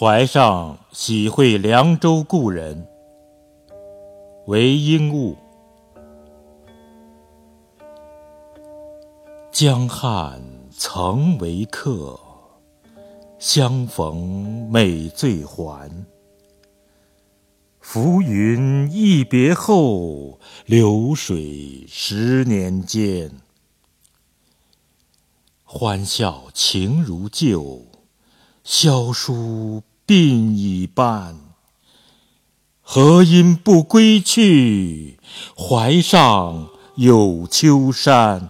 怀上喜会凉州故人，为应物。江汉曾为客，相逢每醉还。浮云一别后，流水十年间。欢笑情如旧，萧疏鬓已斑。何因不归去？怀上有秋山。